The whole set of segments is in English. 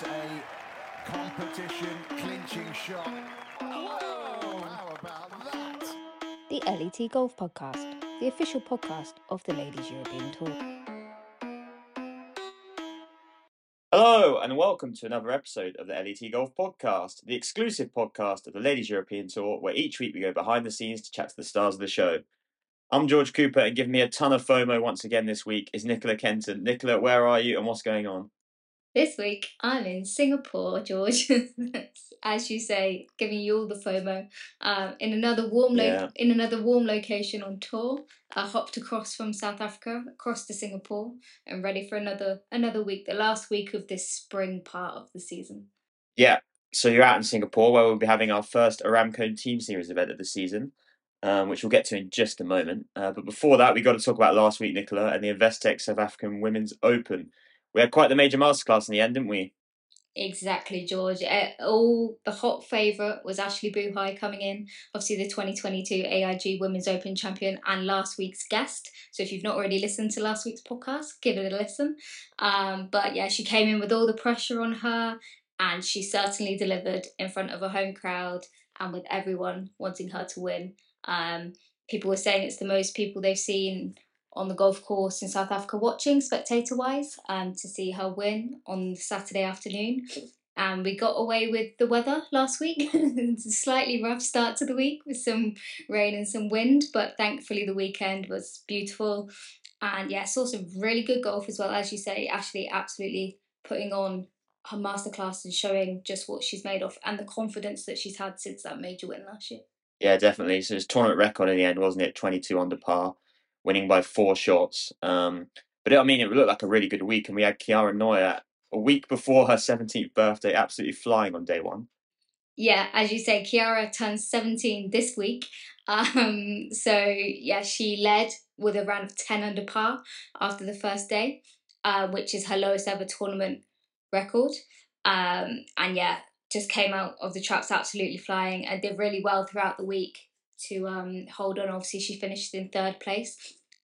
It's a competition clinching shot. Whoa! How about that? The LET Golf Podcast, the official podcast of the Ladies European Tour. Hello and welcome to another episode of the LET Golf Podcast, the exclusive podcast of the Ladies European Tour, where each week we go behind the scenes to chat to the stars of the show. I'm George Cooper, and giving me a ton of FOMO once again this week is Nicola Kenton. Nicola, where are you and what's going on? This week I'm in Singapore, George. As you say, giving you all the FOMO. Um, in another warm lo- Yeah. in another warm location on tour. I hopped across from South Africa across to Singapore and ready for another another week, the last week of this spring part of the season. Yeah, so you're out in Singapore where we'll be having our first Aramco Team Series event of the season, um, which we'll get to in just a moment. Uh, but before that, we've got to talk about last week, Nicola, and the Investec South African Women's Open. We had quite the major masterclass in the end, didn't we? Exactly, George. Uh, all the hot favourite was Ashley Buhai coming in, obviously the 2022 AIG Women's Open champion and last week's guest. So if you've not already listened to last week's podcast, give it a listen. Um, but yeah, she came in with all the pressure on her, and she certainly delivered in front of a home crowd and with everyone wanting her to win. Um, people were saying it's the most people they've seen on the golf course in South Africa watching spectator wise um, to see her win on Saturday afternoon. And we got away with the weather last week. slightly rough start to the week with some rain and some wind, but thankfully the weekend was beautiful. And yeah, saw some really good golf as well. As you say, Ashley absolutely putting on her masterclass and showing just what she's made of and the confidence that she's had since that major win last year. Yeah, definitely. So it's tournament record in the end, wasn't it? 22 under par, winning by four shots. Um, but it, I mean, it looked like a really good week. And we had Chiara Noja a week before her 17th birthday, absolutely flying on day one. Yeah, as you say, Chiara turns 17 this week. Um, so, yeah, she led with a round of 10 under par after the first day, uh, which is her lowest ever tournament record. Um, and yeah, just came out of the traps absolutely flying and did really well throughout the week to um, hold on. Obviously, she finished in third place.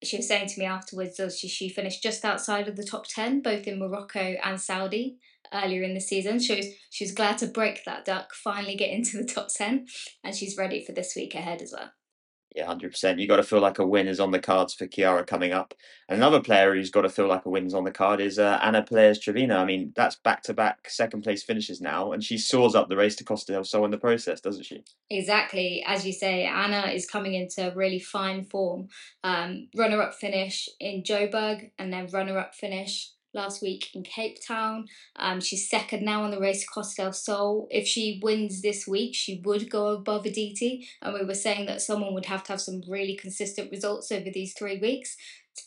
She was saying to me afterwards that she, she finished just outside of the top 10, both in Morocco and Saudi earlier in the season. She was, she was glad to break that duck, finally get into the top 10, and she's ready for this week ahead as well. Yeah, 100%. you got to feel like a win is on the cards for Chiara coming up. And another player who's got to feel like a win is on the card is uh, Ana Peláez Triviño. I mean, that's back to back second place finishes now, and she soars up the race to Costa del Sol in the process, doesn't she? Exactly, as you say, Anna is coming into really fine form. Um, runner up finish in Joburg, and then runner up finish last week in Cape Town. Um, she's second now on the race to Costa del Sol. If she wins this week, she would go above Aditi, and we were saying that someone would have to have some really consistent results over these three weeks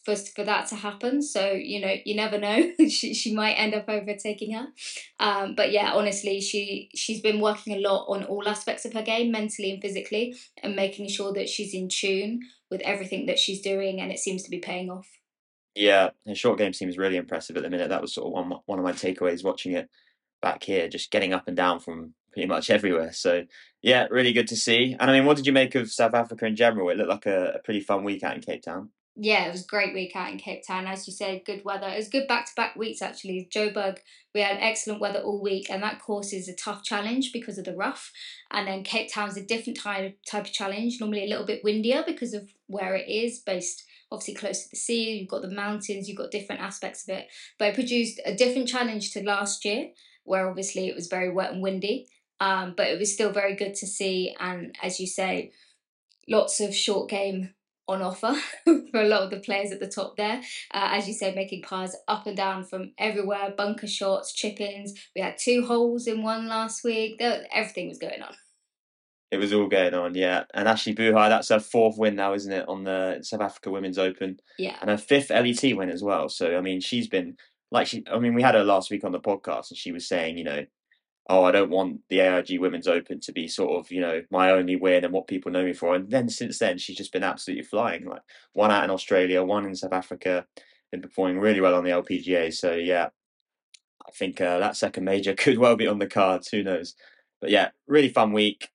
for, for that to happen. So, you know, you never know. she, she might end up overtaking her. Um, but yeah, honestly, she, she's been working a lot on all aspects of her game, mentally and physically, and making sure that she's in tune with everything that she's doing, and it seems to be paying off. Yeah, her short game seems really impressive at the minute. That was sort of one, one of my takeaways watching it back here, just getting up and down from pretty much everywhere. So, yeah, really good to see. And I mean, what did you make of South Africa in general? It looked like a, a pretty fun week out in Cape Town. Yeah, it was a great week out in Cape Town. As you said, good weather. It was good back to back weeks actually. Joburg, we had excellent weather all week, and that course is a tough challenge because of the rough. And then Cape Town's a different type type of challenge, normally a little bit windier because of where it is, based obviously close to the sea. You've got the mountains, you've got different aspects of it. But it produced a different challenge to last year, where obviously it was very wet and windy. Um, but it was still very good to see, and as you say, lots of short game on offer for a lot of the players at the top there. Uh, as you say, making pars up and down from everywhere, bunker shots, chip ins. We had two holes in one last week. There, everything was going on. It was all going on, yeah. And Ashley Buhai, that's her fourth win now, isn't it, on the South Africa Women's Open, Yeah. and her fifth LET win as well. So I mean, she's been like she. I mean, we had her last week on the podcast, and she was saying, you know, oh, I don't want the AIG Women's Open to be sort of, you know, my only win and what people know me for. And then since then, she's just been absolutely flying. Like one out in Australia, one in South Africa, been performing really well on the LPGA. So yeah, I think uh, that second major could well be on the cards. Who knows? But yeah, really fun week.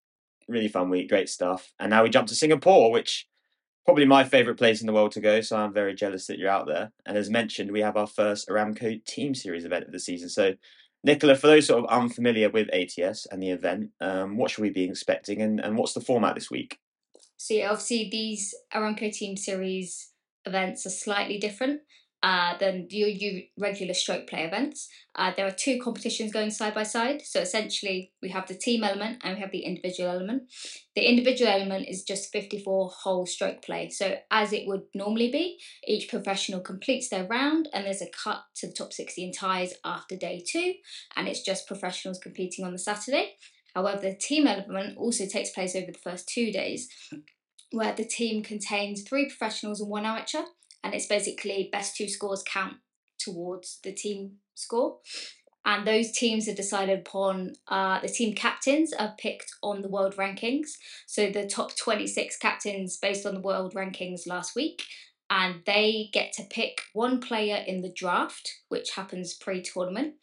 Really fun week. Great stuff. And now we jump to Singapore, which probably my favourite place in the world to go. So I'm very jealous that you're out there. And as mentioned, we have our first Aramco Team Series event of the season. So Nicola, for those sort of unfamiliar with ATS and the event, um, what should we be expecting, and, and what's the format this week? So yeah, obviously these Aramco Team Series events are slightly different uh, than your, regular stroke play events. Uh, there are two competitions going side by side. So essentially, we have the team element and we have the individual element. The individual element is just 54 hole stroke play. So, as it would normally be, each professional completes their round and there's a cut to the top 16 ties after day two, and it's just professionals competing on the Saturday. However, the team element also takes place over the first two days, where the team contains three professionals and one amateur and it's basically best two scores count towards the team score. And those teams are decided upon, uh, the team captains are picked on the world rankings. So the top 26 captains based on the world rankings last week. And they get to pick one player in the draft, which happens pre tournament.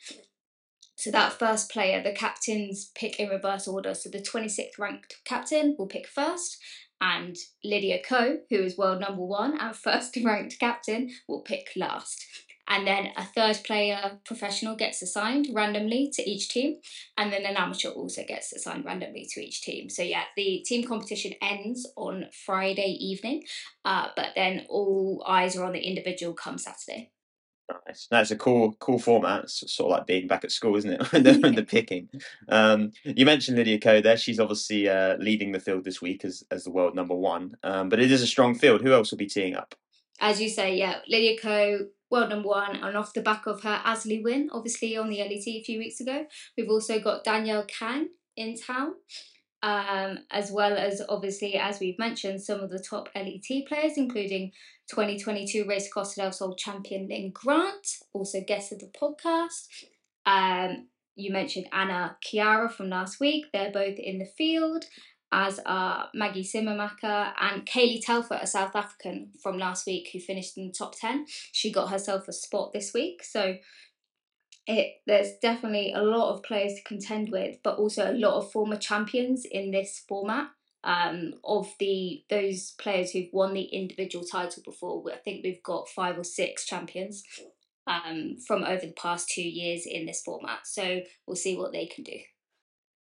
So that first player, the captains pick in reverse order. So the 26th ranked captain will pick first, and Lydia Ko, who is world number one and first ranked captain, will pick last. And then a third player professional gets assigned randomly to each team, and then an amateur also gets assigned randomly to each team. So, yeah, the team competition ends on Friday evening, uh, but then all eyes are on the individual come Saturday. Nice. That's a cool, cool format. It's sort of like being back at school, isn't it? the, the picking. Um, you mentioned Lydia Ko there. She's obviously uh, leading the field this week as as the world number one. Um, but it is a strong field. Who else will be teeing up? As you say, yeah, Lydia Ko, world number one, and off the back of her ASLI win, obviously on the LET a few weeks ago, we've also got Danielle Kang in town. Um, as well as obviously, as we've mentioned, some of the top LET players, including 2022 Race Costa del Sol champion Linn Grant, also guest of the podcast. Um, you mentioned Anna Chiara from last week. They're both in the field, as are Magui Simmermacher and Kaleigh Telfer, a South African from last week who finished in the top 10. She got herself a spot this week. So it there's definitely a lot of players to contend with, but also a lot of former champions in this format um, of the those players who've won the individual title before. I think we've got five or six champions um, from over the past two years in this format. So we'll see what they can do.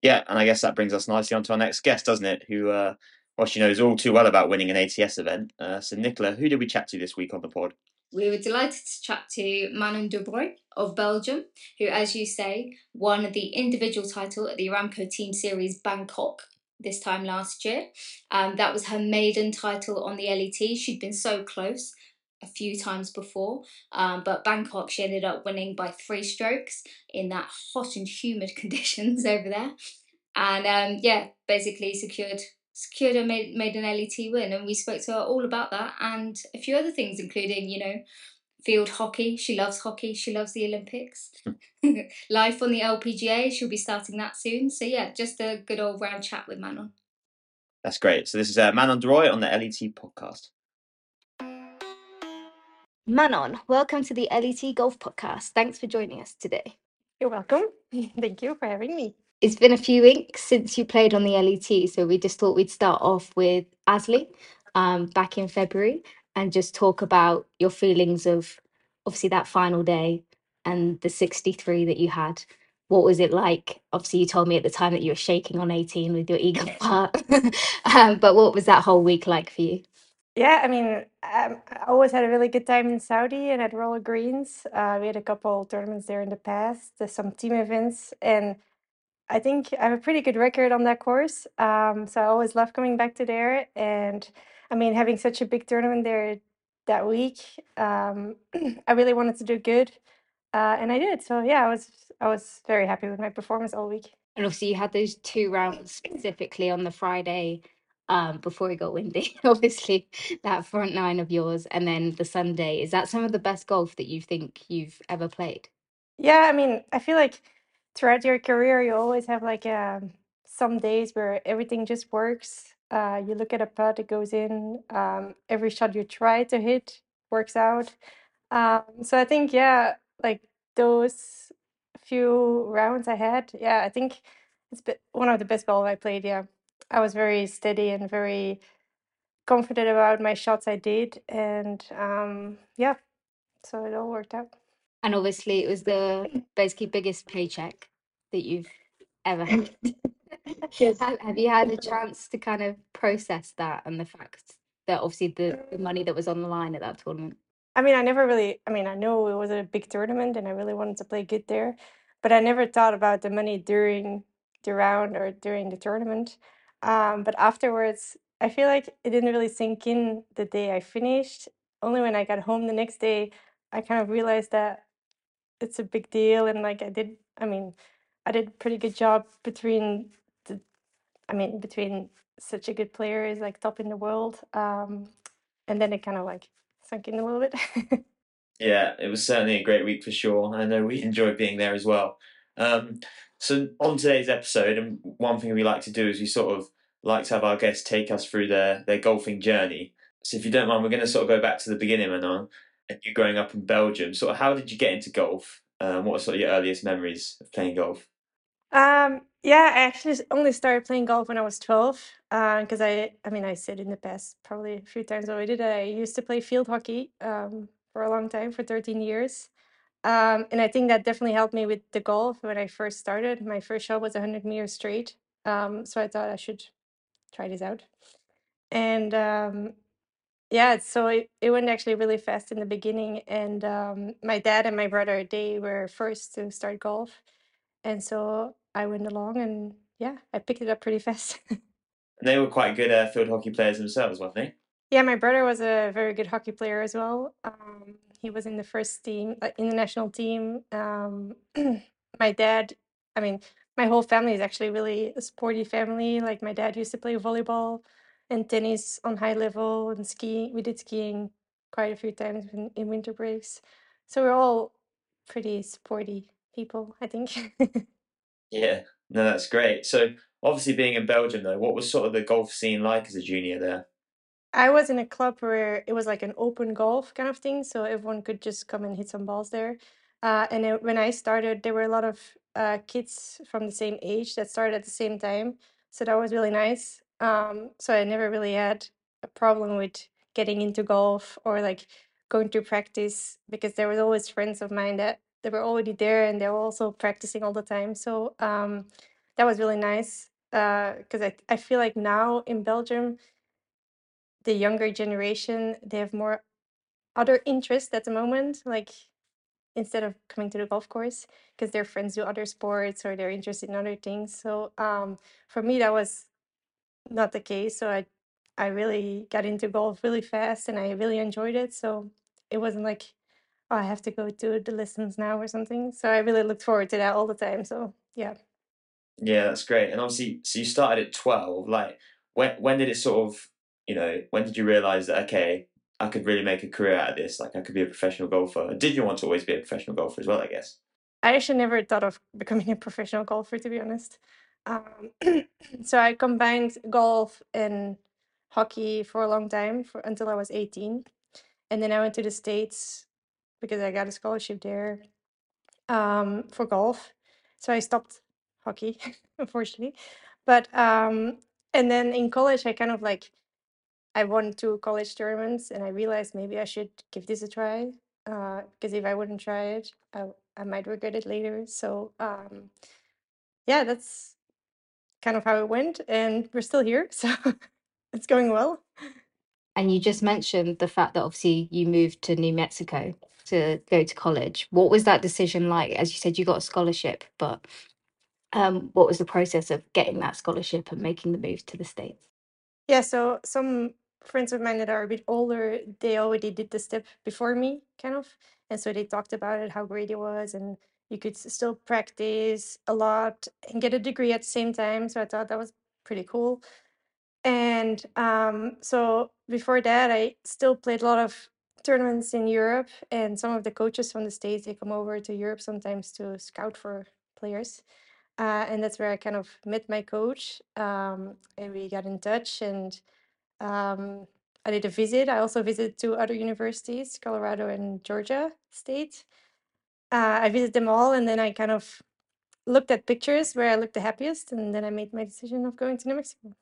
Yeah, and I guess that brings us nicely on to our next guest, doesn't it? Who, uh, well, she knows all too well about winning an ATS event. Uh, so, Nicola, who did we chat to this week on the pod? We were delighted to chat to Manon De Roey of Belgium, who, as you say, won the individual title at the Aramco Team Series Bangkok this time last year. Um, that was her maiden title on the LET. She'd been so close a few times before, um, but Bangkok she ended up winning by three strokes in that hot and humid conditions over there, and um, yeah, basically secured secured a made, made an LET win. And we spoke to her all about that and a few other things, including you know field hockey. She loves hockey. She loves the Olympics. Life on the LPGA. She'll be starting that soon. So yeah, just a good old round chat with Manon. That's great. So this is uh, Manon De Roey on the LET podcast. Manon, welcome to the LET Golf Podcast. Thanks for joining us today. You're welcome. Thank you for having me. It's been a few weeks since you played on the LET, so we just thought we'd start off with ASLI um, back in February and just talk about your feelings of obviously that final day and the 63 that you had. What was it like? Obviously, you told me at the time that you were shaking on 18 with your eagle putt. um, but what was that whole week like for you? Yeah, I mean, um, I always had a really good time in Saudi and at Royal Greens. Uh, we had a couple tournaments there in the past, there's some team events, and I think I have a pretty good record on that course. Um, so I always love coming back to there. And I mean, having such a big tournament there that week, um, I really wanted to do good, uh, and I did. So yeah, I was I was very happy with my performance all week. And obviously, you had those two rounds specifically on the Friday um, before it got windy. obviously, that front nine of yours, and then the Sunday. Is that some of the best golf that you think you've ever played? Yeah, I mean, I feel like throughout your career, you always have like um, some days where everything just works. Uh, you look at a putt, it goes in. Um, every shot you try to hit works out. Um, so I think, yeah, like those few rounds I had, yeah, I think it's be- one of the best balls I played. Yeah, I was very steady and very confident about my shots I did, and um, yeah, so it all worked out. And obviously, it was the basically biggest paycheck that you've ever had. Yes. Have, have you had a chance to kind of process that and the fact that obviously the, the money that was on the line at that tournament? I mean, I never really, I mean, I know it was a big tournament and I really wanted to play good there, but I never thought about the money during the round or during the tournament. Um, but afterwards, I feel like it didn't really sink in the day I finished. Only when I got home the next day, I kind of realized that it's a big deal and like I did, I mean, I did a pretty good job between the, I mean, between such a good player is like top in the world. Um, and then it kind of like sunk in a little bit. Yeah, it was certainly a great week for sure. I know we enjoyed being there as well. Um, so on today's episode, and one thing we like to do is we sort of like to have our guests take us through their their golfing journey. So if you don't mind, we're going to sort of go back to the beginning, Manon, and you growing up in Belgium. Sort of how did you get into golf? Um, what are sort of your earliest memories of playing golf? Um, yeah, I actually only started playing golf when I was 12. Because I, I mean, I said in the past probably a few times already that I used to play field hockey um, for a long time, for 13 years. Um, and I think that definitely helped me with the golf when I first started. My first shot was 100 meters straight. Um, so I thought I should try this out. And um, yeah, so it, it went actually really fast in the beginning. And um, my dad and my brother, they were first to start golf. And so I went along and yeah, I picked it up pretty fast. And they were quite good uh, field hockey players themselves, weren't they? Yeah, my brother was a very good hockey player as well. Um, he was in the first team, uh, in the national team. Um, my dad, I mean, my whole family is actually really a sporty family. Like my dad used to play volleyball and tennis on high level and skiing. We did skiing quite a few times in, in winter breaks. So we're all pretty sporty people, I think. Yeah, no, that's great. So obviously being in Belgium though, what was sort of the golf scene like as a junior there? I was in a club where it was like an open golf kind of thing, so everyone could just come and hit some balls there. Uh, and it, when I started, there were a lot of uh, kids from the same age that started at the same time, so that was really nice. Um, so I never really had a problem with getting into golf or like going to practice because there was always friends of mine that they were already there and they were also practicing all the time. So um, that was really nice because I I feel like now in Belgium the younger generation they have more other interests at the moment like instead of coming to the golf course because their friends do other sports or they're interested in other things. So um, for me that was not the case. So i i really got into golf really fast and i really enjoyed it. So it wasn't like oh, i have to go to the lessons now or something so i really looked forward to that all the time so yeah Yeah, that's great. And obviously, so you started at twelve. Like, when when did it sort of, you know, when did you realize that okay, I could really make a career out of this? Like, I could be a professional golfer. Did you want to always be a professional golfer as well? I guess. I actually never thought of becoming a professional golfer, to be honest. Um, so I combined golf and hockey for a long time, for until I was 18, and then I went to the States because I got a scholarship there um, for golf. So I stopped hockey, unfortunately. But um, and then in college, I kind of like I won two college tournaments, and I realized maybe I should give this a try. Because if I wouldn't try it, I, I might regret it later. So um, yeah, that's kind of how it went, and we're still here, so it's going well. And you just mentioned the fact that obviously you moved to New Mexico to go to college. What was that decision like? As you said, you got a scholarship, but um, what was the process of getting that scholarship and making the move to the States? Yeah, so some friends of mine that are a bit older, they already did the step before me, kind of. And so they talked about it, how great it was, and you could still practice a lot and get a degree at the same time. So I thought that was pretty cool. And um, so before that, I still played a lot of tournaments in Europe, and some of the coaches from the States, they come over to Europe sometimes to scout for players. Uh, and that's where I kind of met my coach, um, and we got in touch, and um, I did a visit. I also visited two other universities, Colorado and Georgia State. Uh, I visited them all, and then I kind of looked at pictures where I looked the happiest, and then I made my decision of going to New Mexico.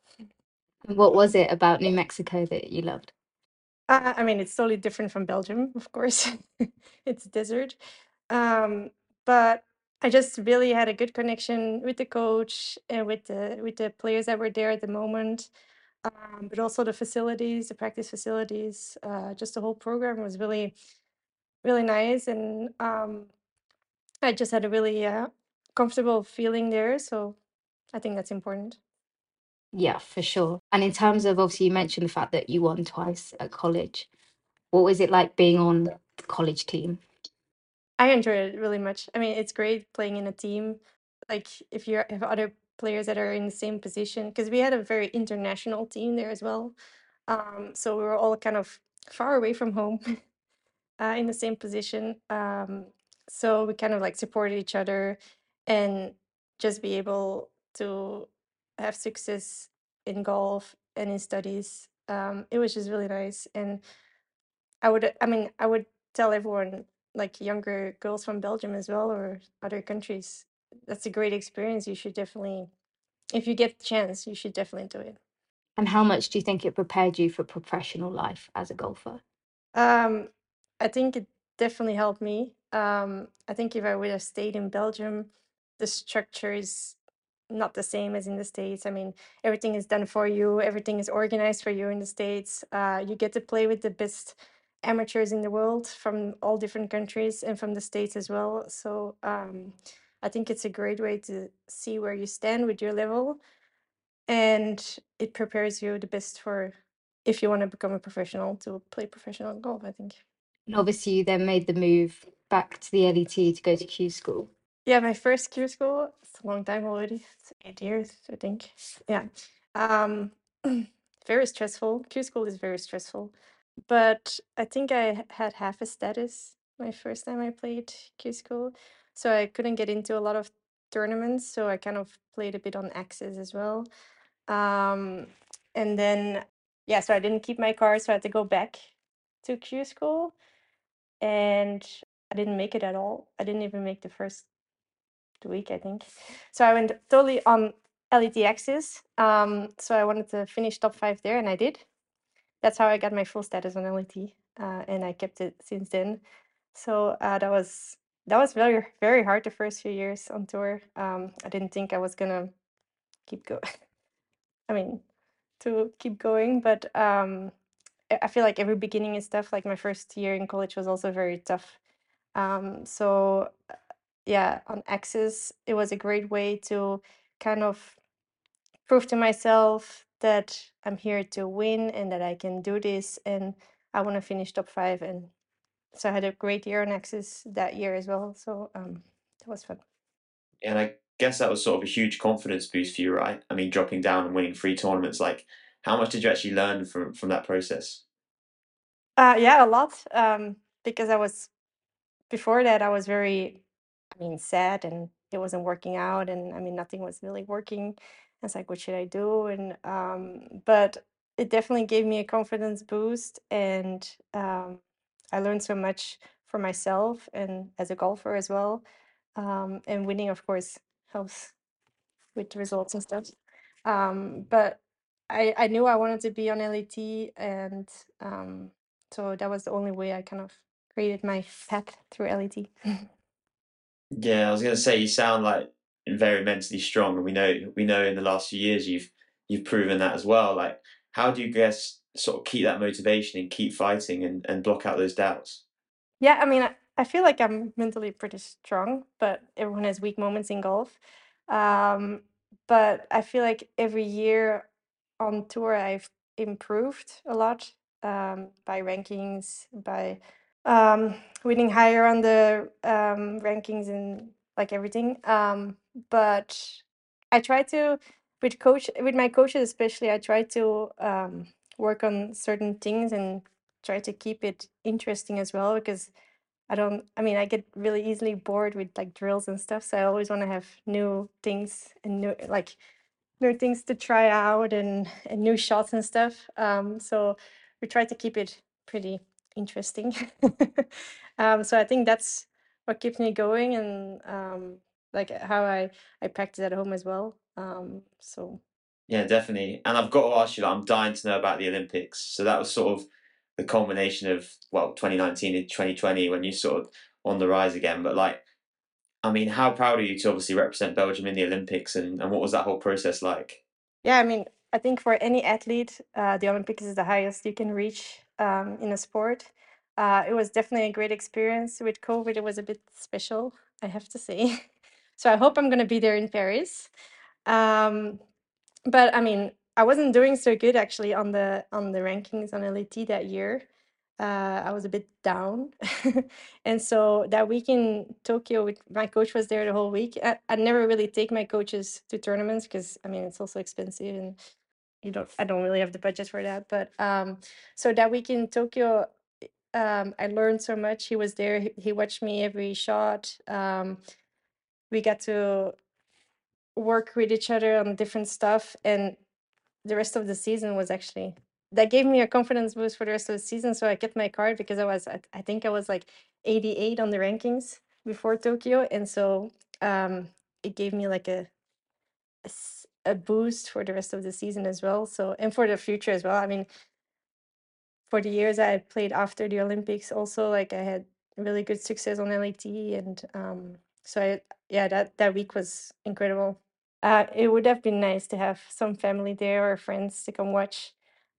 What was it about New Mexico that you loved? Uh, I mean, it's totally different from Belgium, of course. it's desert, Um, but I just really had a good connection with the coach and with the with the players that were there at the moment. Um, but also the facilities, the practice facilities, uh, just the whole program was really, really nice, and um, I just had a really uh, comfortable feeling there. So I think that's important. Yeah, for sure. And in terms of obviously, you mentioned the fact that you won twice at college. What was it like being on the college team? I enjoy it really much. I mean, it's great playing in a team. Like if you have other players that are in the same position, because we had a very international team there as well. Um, so we were all kind of far away from home, uh, in the same position. Um, so we kind of like supported each other and just be able to have success in golf and in studies. Um, it was just really nice. And I would, I mean, I would tell everyone, like younger girls from Belgium as well or other countries, that's a great experience. You should definitely, if you get the chance, you should definitely do it. And how much do you think it prepared you for professional life as a golfer? Um, I think it definitely helped me. Um, I think if I would have stayed in Belgium, the structure is not the same as in the States. I mean, everything is done for you, everything is organized for you in the States. Uh, you get to play with the best amateurs in the world from all different countries and from the States as well. So um, I think it's a great way to see where you stand with your level. And it prepares you the best for if you want to become a professional to play professional golf, I think. And obviously, you then made the move back to the LET to go to Q school. Yeah, my first Q school, it's a long time already. It's eight years, I think. Yeah. Um, very stressful. Q school is very stressful. But I think I had half a status my first time I played Q school. So I couldn't get into a lot of tournaments. So I kind of played a bit on Access as well. Um, and then, yeah, so I didn't keep my car. So I had to go back to Q school. And I didn't make it at all. I didn't even make the first week, I think. So I went totally on LET Access. Um, so I wanted to finish top five there, and I did. That's how I got my full status on LET, uh, and I kept it since then. So uh, that was that was very very hard the first few years on tour. Um, I didn't think I was gonna keep going. I mean, to keep going, but um, I I feel like every beginning is tough. Like my first year in college was also very tough. Um, so yeah, on Access, it was a great way to kind of prove to myself that I'm here to win and that I can do this and I want to finish top five. And so I had a great year on Access that year as well. So um, that was fun. And I guess that was sort of a huge confidence boost for you, right? I mean, dropping down and winning three tournaments. Like, how much did you actually learn from from that process? Uh, yeah, a lot. Um, because I was before that, I was very, I mean, sad and it wasn't working out, and I mean, nothing was really working. I was like, what should I do? And um, but it definitely gave me a confidence boost, and um, I learned so much for myself and as a golfer as well. Um, and winning, of course, helps with the results and stuff. Um, but I I knew I wanted to be on LET, and um, so that was the only way I kind of created my path through LET. Yeah, I was going to say you sound like very mentally strong, and we know we know in the last few years you've you've proven that as well. Like, how do you guess sort of keep that motivation and keep fighting and, and block out those doubts? Yeah, I mean, I, I feel like I'm mentally pretty strong, but everyone has weak moments in golf. Um, but I feel like every year on tour, I've improved a lot um, by rankings, by um, winning higher on the um, rankings and like everything. Um, but I try to with coach with my coaches especially. I try to um, work on certain things and try to keep it interesting as well because I don't. I mean, I get really easily bored with like drills and stuff. So I always want to have new things and new like new things to try out and and new shots and stuff. Um, so we try to keep it pretty interesting. um, so I think that's what keeps me going and um, like how I I practice at home as well. Um, so Yeah, definitely. And I've got to ask you, like, I'm dying to know about the Olympics. So that was sort of the culmination of well, 2019 and 2020 when you sort of on the rise again. But like, I mean, how proud are you to obviously represent Belgium in the Olympics, and, and what was that whole process like? Yeah, I mean, I think for any athlete, uh, the Olympics is the highest you can reach um, in a sport. Uh, it was definitely a great experience. With COVID, it was a bit special, I have to say. so I hope I'm going to be there in Paris. Um, but I mean, I wasn't doing so good actually on the on the rankings on LET that year. Uh, I was a bit down, and so that week in Tokyo, with my coach was there the whole week. I, I never really take my coaches to tournaments because I mean it's also expensive and you don't. I don't really have the budget for that. But um, so that week in Tokyo, um, I learned so much. He was there. He, he watched me every shot. Um, we got to work with each other on different stuff and the rest of the season was actually that gave me a confidence boost for the rest of the season so i kept my card because i was i, I think i was like 88 on the rankings before tokyo and so um it gave me like a, a boost for the rest of the season as well so and for the future as well i mean for the years i played after the olympics also like i had really good success on lat and um so i yeah that that week was incredible uh, it would have been nice to have some family there or friends to come watch.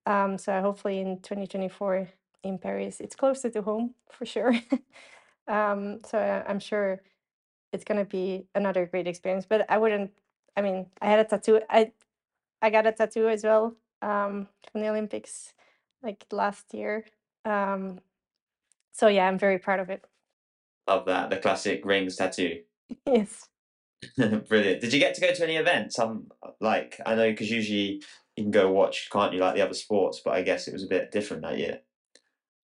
Um, so hopefully in 2024 in Paris, it's closer to home for sure. um, so I, I'm sure it's gonna be another great experience. But I wouldn't. I mean, I had a tattoo. I I got a tattoo as well um, from the Olympics, like last year. Um, so yeah, I'm very proud of it. Love that the classic rings tattoo. yes. Brilliant. Did you get to go to any events? Um, like I know because usually you can go watch, can't you, like the other sports? But I guess it was a bit different that year.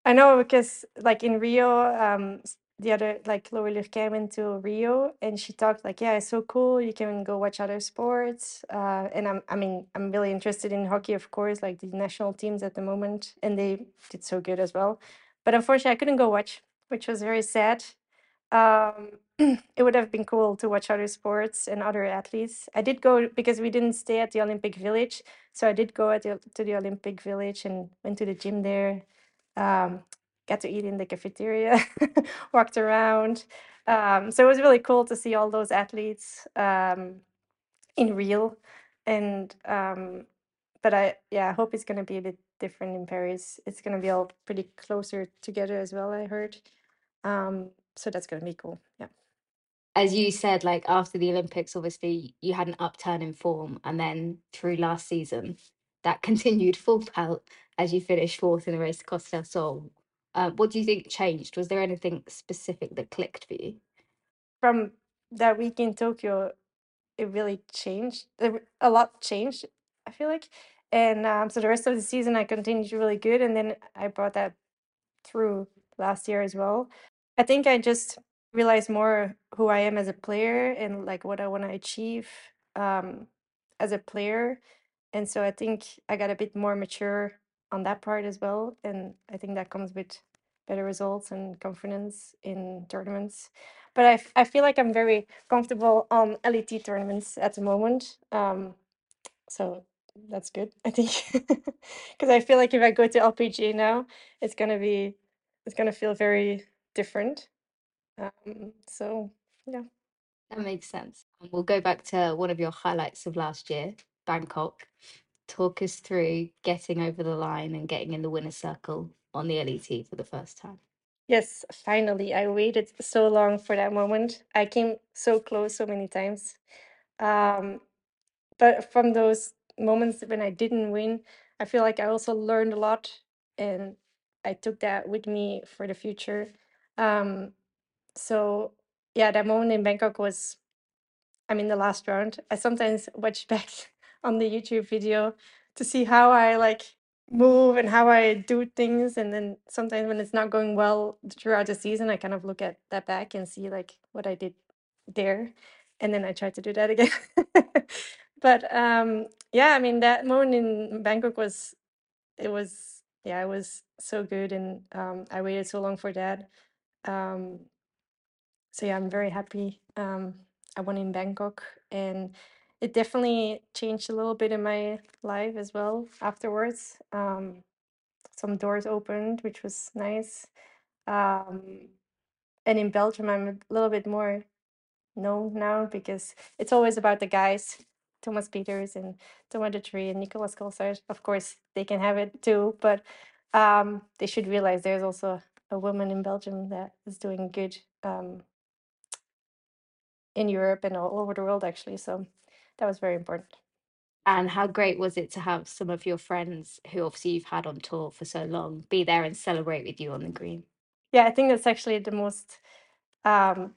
I know because like in Rio, um, the other like Lori Lurquin went to Rio and she talked like, yeah, it's so cool. You can go watch other sports. Uh, and I'm, I mean, I'm really interested in hockey, of course, like the national teams at the moment, and they did so good as well. But unfortunately, I couldn't go watch, which was very sad. Um, it would have been cool to watch other sports and other athletes. I did go because we didn't stay at the Olympic Village, so I did go the, to the Olympic Village and went to the gym there um, got to eat in the cafeteria, walked around. Um, so it was really cool to see all those athletes um, in real. And um, but I yeah, I hope it's gonna be a bit different in Paris. It's gonna be all pretty closer together as well. I heard. Um, so that's gonna be cool. Yeah. as you said, like after the Olympics, obviously you had an upturn in form, and then through last season, that continued full pelt as you finished fourth in the race to Costa del Sol. Uh, what do you think changed? Was there anything specific that clicked for you? From that week in Tokyo, it really changed. there- A lot changed. I feel like, and um, so the rest of the season I continued really good, and then I brought that through last year as well. I think I just realized more who I am as a player and like what I want to achieve um, as a player. And so I think I got a bit more mature on that part as well. And I think that comes with better results and confidence in tournaments. But I, f- I feel like I'm very comfortable on LET tournaments at the moment. Um, so that's good, I think. Because I feel like if I go to LPGA now, it's gonna be it's gonna feel very different. Um, so yeah. That makes sense. We'll go back to one of your highlights of last year, Bangkok. Talk us through getting over the line and getting in the winner's circle on the LET for the first time. Yes, finally. I waited so long for that moment. I came so close so many times. Um, but from those moments when I didn't win, I feel like I also learned a lot and I took that with me for the future. Um, so yeah, that moment in Bangkok was I mean the last round. I sometimes watch back on the YouTube video to see how I like move and how I do things and then sometimes when it's not going well throughout the season I kind of look at that back and see like what I did there and then I try to do that again. but um yeah, I mean that moment in Bangkok was it was yeah, it was so good and um I waited so long for that. Um so yeah, I'm very happy. Um, I won in Bangkok, and it definitely changed a little bit in my life as well afterwards. Um, some doors opened, which was nice. Um, and in Belgium, I'm a little bit more known now because it's always about the guys, Thomas Pieters and Thomas de and Nicolas Colsaert. Of course, they can have it too, but um, they should realize there's also a woman in Belgium that is doing good um, in Europe and all over the world, actually. So that was very important. And how great was it to have some of your friends who obviously you've had on tour for so long be there and celebrate with you on the green? Yeah, I think that's actually the most um,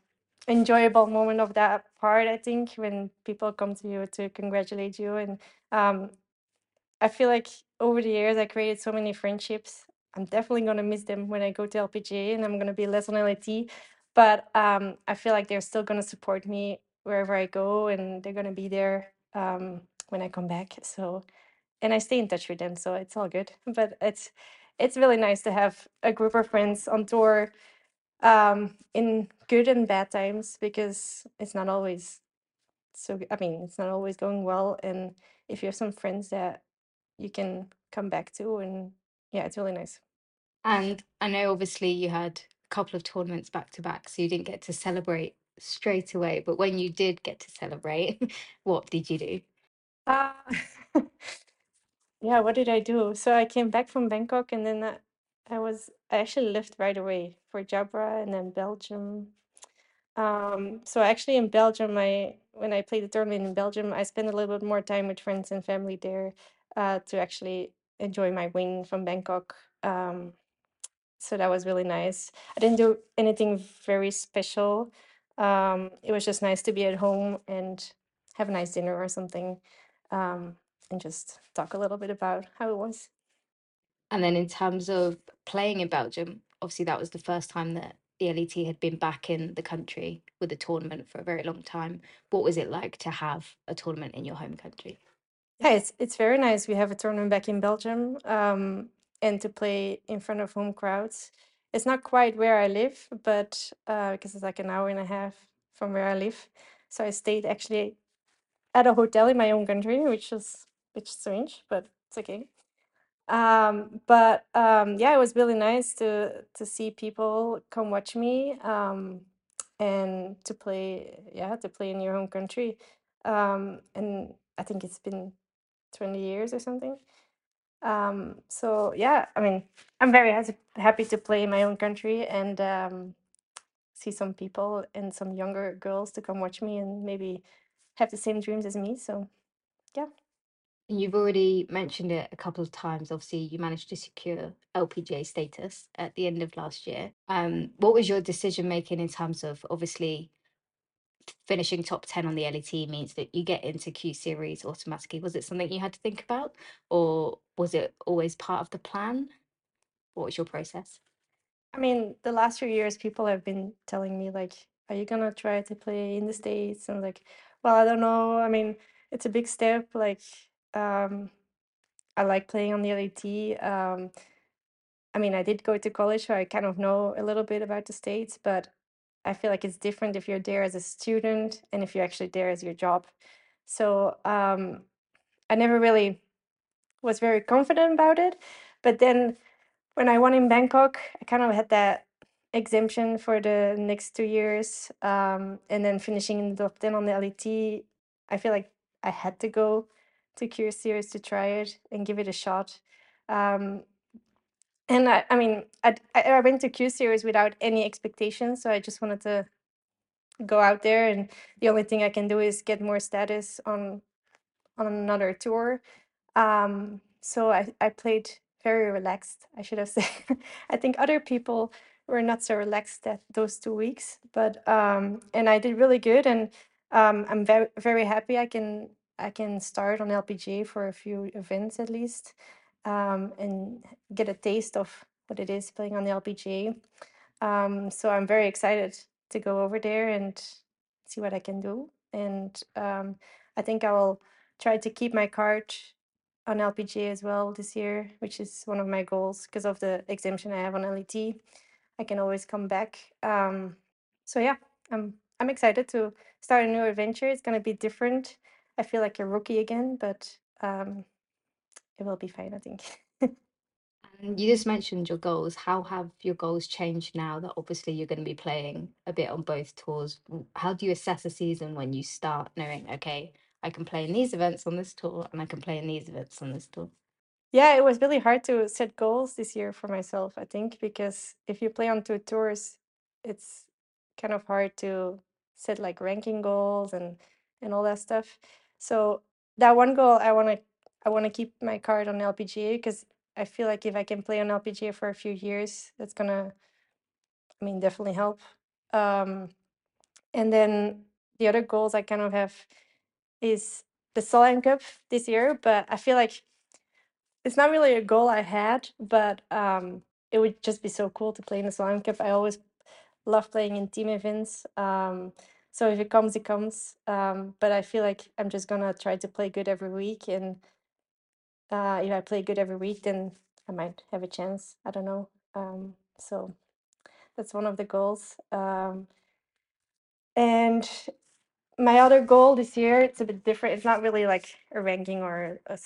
enjoyable moment of that part. I think when people come to you to congratulate you, and um, I feel like over the years I created so many friendships. I'm definitely gonna miss them when I go to LPGA, and I'm gonna be less on LET. But um, I feel like they're still gonna support me wherever I go, and they're gonna be there um, when I come back. So, and I stay in touch with them, so it's all good. But it's it's really nice to have a group of friends on tour um, in good and bad times because it's not always so. I mean, it's not always going well, and if you have some friends that you can come back to, and yeah, it's really nice. And I know obviously you had a couple of tournaments back to back, so you didn't get to celebrate straight away. But when you did get to celebrate, what did you do? Uh, yeah, what did I do? So I came back from Bangkok, and then I, I was I actually left right away for Jabra and then Belgium. Um, so actually in Belgium, I when I played the tournament in Belgium, I spent a little bit more time with friends and family there uh, to actually enjoy my win from Bangkok. Um, so that was really nice. I didn't do anything very special. Um, it was just nice to be at home and have a nice dinner or something, um, and just talk a little bit about how it was. And then in terms of playing in Belgium, obviously that was the first time that the LET had been back in the country with a tournament for a very long time. What was it like to have a tournament in your home country? Yeah, it's it's very nice. We have a tournament back in Belgium, um, and to play in front of home crowds. It's not quite where I live, but uh, because it's like an hour and a half from where I live, so I stayed actually at a hotel in my own country, which is which is strange, but it's okay. Um, but um, yeah, it was really nice to to see people come watch me um, and to play. Yeah, to play in your home country. Um, and I think it's been 20 years or something. Um, so yeah, I mean, I'm very happy to play in my own country and um, see some people and some younger girls to come watch me and maybe have the same dreams as me. So yeah. You've already mentioned it a couple of times. Obviously, you managed to secure LPGA status at the end of last year. Um, what was your decision making in terms of obviously finishing top 10 on the LET means that you get into Q series automatically? Was it something you had to think about, or was it always part of the plan? What was your process? I mean, the last few years, people have been telling me like, "Are you gonna try to play in the States?" And like, well, I don't know. I mean, it's a big step. Like, um, I like playing on the LET. Um, I mean, I did go to college, so I kind of know a little bit about the States, but I feel like it's different if you're there as a student and if you're actually there as your job. So um, I never really was very confident about it. But then when I won in Bangkok, I kind of had that exemption for the next two years. Um, and then finishing in the top 10 on the LET, I feel like I had to go to Q Series to try it and give it a shot. Um, and I, I mean, I, I went to Q Series without any expectations. So I just wanted to go out there. And the only thing I can do is get more status on on another tour. Um, so I, I played very relaxed, I should have said. I think other people were not so relaxed that those two weeks, but um, and I did really good, and um, I'm very very happy. I can I can start on LPGA for a few events at least, um, and get a taste of what it is playing on the LPGA. Um, so I'm very excited to go over there and see what I can do, and um, I think I will try to keep my card on LPGA as well this year, which is one of my goals because of the exemption I have on LET. I can always come back. Um, so yeah, I'm I'm excited to start a new adventure. It's gonna be different. I feel like a rookie again, but um, it will be fine, I think. And You just mentioned your goals. How have your goals changed now that obviously you're going to be playing a bit on both tours? How do you assess a season when you start knowing, okay, I can play in these events on this tour and I can play in these events on this tour? Yeah, it was really hard to set goals this year for myself, I think, because if you play on two tours, it's kind of hard to set like ranking goals and and all that stuff. So that one goal I want to I want to keep my card on LPGA because I feel like if I can play on LPGA for a few years, that's gonna, I mean, definitely help. Um, and then the other goals I kind of have is the Solheim Cup this year, but I feel like it's not really a goal I had, but um, it would just be so cool to play in the Solheim Cup. I always love playing in team events. Um, so if it comes, it comes. Um, but I feel like I'm just gonna try to play good every week, and uh, if I play good every week, then I might have a chance. I don't know. Um, so that's one of the goals. Um, and my other goal this year, it's a bit different. It's not really like a ranking or a,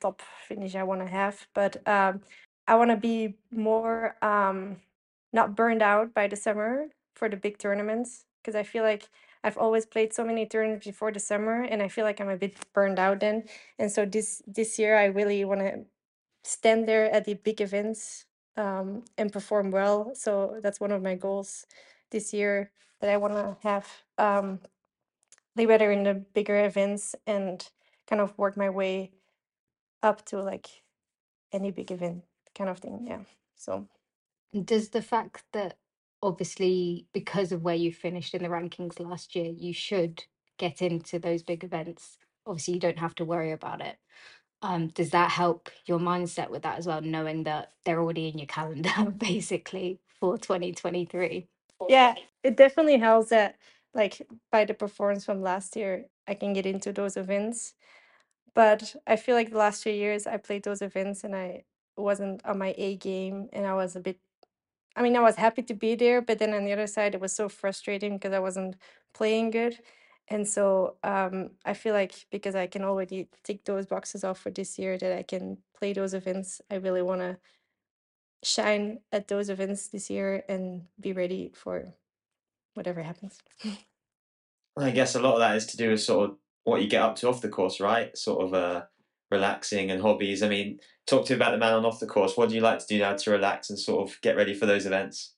top finish I want to have, but um, I want to be more um, not burned out by the summer for the big tournaments because I feel like I've always played so many tournaments before the summer, and I feel like I'm a bit burned out then. And so this this year, I really want to stand there at the big events um, and perform well. So that's one of my goals this year that I want to have. Um, play better in the bigger events and kind of work my way up to like any big event kind of thing. Yeah. So Does the fact that obviously because of where you finished in the rankings last year, you should get into those big events? Obviously, you don't have to worry about it. Um, does that help your mindset with that as well, knowing that they're already in your calendar basically for 2023? yeah, it definitely helps that like by the performance from last year, I can get into those events. But I feel like the last few years I played those events and I wasn't on my A game and I was a bit I mean, I was happy to be there, but then on the other side, it was so frustrating because I wasn't playing good. And so um, I feel like because I can already tick those boxes off for this year, that I can play those events. I really want to shine at those events this year and be ready for whatever happens. I guess a lot of that is to do with sort of what you get up to off the course, right? Sort of uh, relaxing and hobbies. I mean, talk to me about the Manon off the course. What do you like to do now to relax and sort of get ready for those events?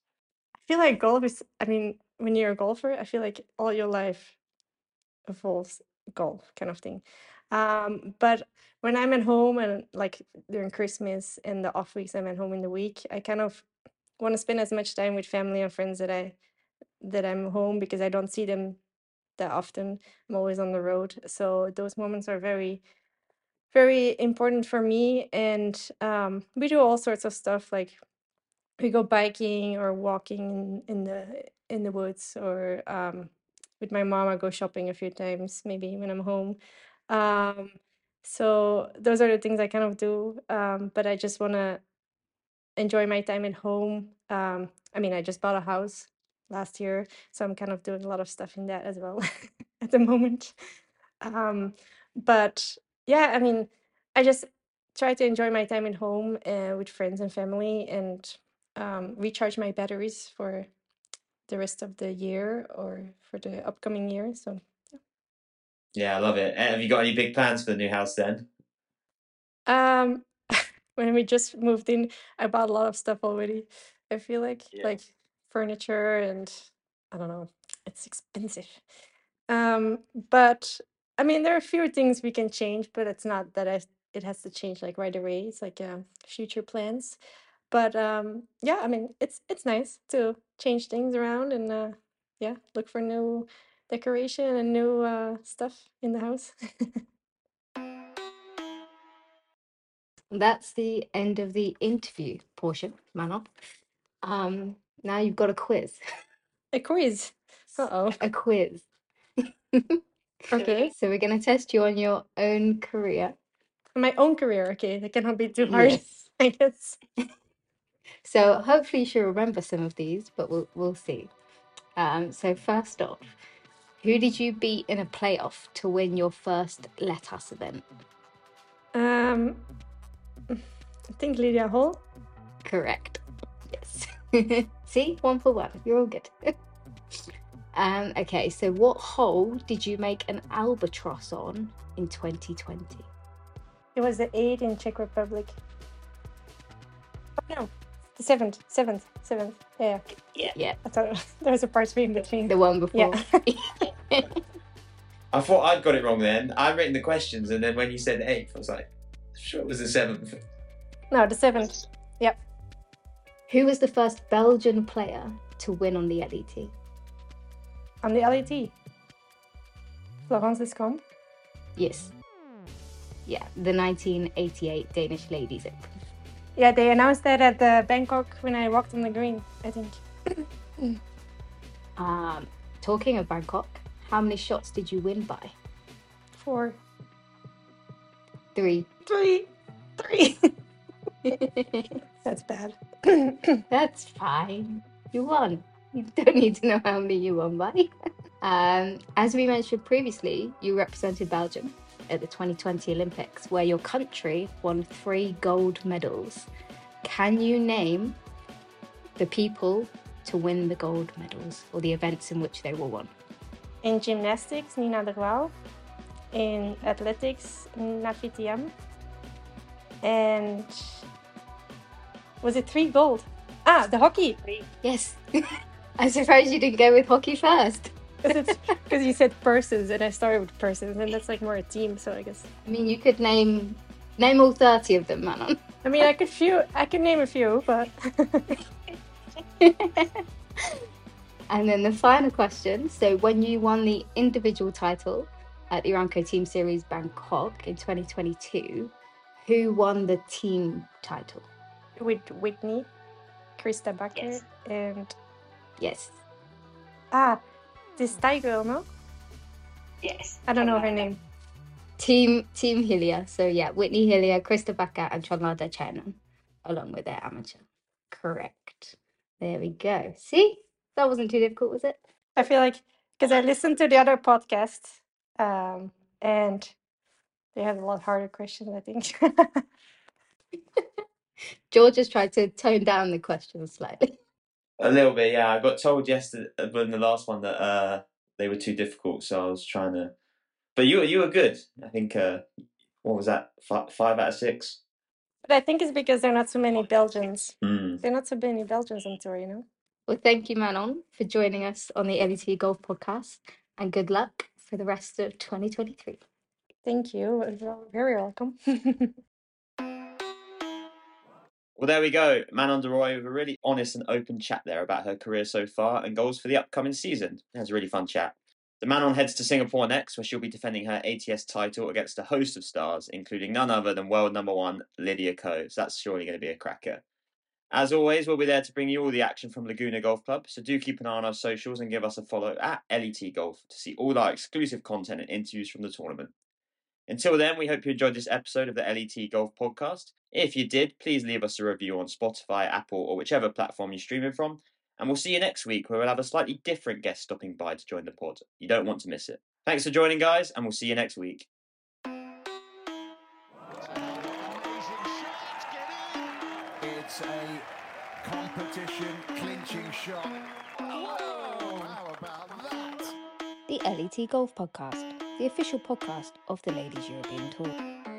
I feel like golf is, I mean, when you're a golfer, I feel like all your life involves golf kind of thing. Um, but when I'm at home and like during Christmas and the off weeks I'm at home in the week, I kind of want to spend as much time with family and friends that I that I'm home because I don't see them that often. I'm always on the road. So those moments are very very important for me and um, we do all sorts of stuff like we go biking or walking in, in the in the woods or um, with my mom I go shopping a few times maybe when I'm home. Um, so those are the things I kind of do. Um, but I just want to enjoy my time at home. Um, I mean, I just bought a house last year, so I'm kind of doing a lot of stuff in that as well at the moment. Um, but yeah, I mean, I just try to enjoy my time at home uh, with friends and family and um, recharge my batteries for the rest of the year or for the upcoming year. So Yeah, I love it. Eh, Have you got any big plans for the new house then? Um, when we just moved in, I bought a lot of stuff already. I feel like Yeah. like furniture and I don't know, it's expensive. Um, but I mean, there are a few things we can change, but it's not that I, it has to change like right away. It's like um, future plans. But um, yeah, I mean, it's it's nice to change things around and uh, yeah, look for new decoration and new uh, stuff in the house. That's the end of the interview portion, Manon. Um, now you've got a quiz. A quiz. Uh-oh. A quiz. Okay. So we're going to test you on your own career. My own career, okay. That cannot be too hard, Yes. I guess. So hopefully you should remember some of these, but we'll we'll see. Um, so first off, who did you beat in a playoff to win your first LETAS event? Um, I think Lydia Hall. Correct. Yes. See, one for one. You're all good. Um, okay, so what hole did you make an albatross on in 2020? It was the eight in Czech Republic. Oh, no, the seventh, seventh, seventh. Yeah, Yeah, I thought there was a par three in between. the one before. Yeah. I thought I'd got it wrong then. I'd written the questions, and then when you said eighth, I was like, sure it was the seventh. no, the seventh. Yep. Who was the first Belgian player to win on the LET? On the LET. Florence Descampe. Yes. Yeah, the 1988 Danish Ladies Open. Yeah, they announced that at the Bangkok when I walked on the green, I think. Um, talking of Bangkok, how many shots did you win by? Four, Three. three, three. That's bad. That's fine. You won. You don't need to know how many you won by. um, as we mentioned previously, you represented Belgium at the 2020 Olympics, where your country won three gold medals. Can you name the people to win the gold medals or the events in which they were won? In gymnastics, Nina Derwael. In athletics, Nafi Thiam. And was it three gold? Ah, the hockey. Yes. I'm surprised you didn't go with hockey first. Because you said persons, and I started with persons, and that's like more a team. So I guess. I mean, you could name name all 30 of them, Manon. I mean, I could few. I could name a few, but And then the final question. So, when you won the individual title at the Aramco Team Series Bangkok in 2022, who won the team title? with Whitney, Krista Bakker, Yes. and Yes. ah, this Thai girl, no? Yes. I don't know her name. Team Team Hillier. So, yeah, Whitney Hillier, Krista Bakker, and Chonlada Chayanun, along with their amateur. Correct. There we go. See? That wasn't too difficult, was it? I feel like because I listened to the other podcasts, um, and they had a lot harder questions. I think. George has tried to tone down the questions slightly. A little bit, yeah. I got told yesterday, uh, in the last one, that uh, they were too difficult, so I was trying to. But you, you were good. I think. Uh, what was that? Five, five out of six. but I think it's because there are not so many Belgians. Hmm. There are not so many Belgians on tour, you know. Well, thank you, Manon, for joining us on the LET Golf Podcast, and good luck for the rest of 2023. Thank you. You're very welcome. Well, there we go. Manon De Roey with a really honest and open chat there about her career so far and goals for the upcoming season. It was a really fun chat. The Manon heads to Singapore next, where she'll be defending her ATS title against a host of stars, including none other than world number one Lydia Ko. So that's surely going to be a cracker. As always, we'll be there to bring you all the action from Laguna Golf Club, so do keep an eye on our socials and give us a follow at LET Golf to see all our exclusive content and interviews from the tournament. Until then, we hope you enjoyed this episode of the LET Golf Podcast. If you did, please leave us a review on Spotify, Apple, or whichever platform you're streaming from. And we'll see you next week where we'll have a slightly different guest stopping by to join the pod. You don't want to miss it. Thanks for joining, guys, and we'll see you next week. It's a competition clinching shot. Whoa! How about that? The LET Golf Podcast, the official podcast of the Ladies European Tour.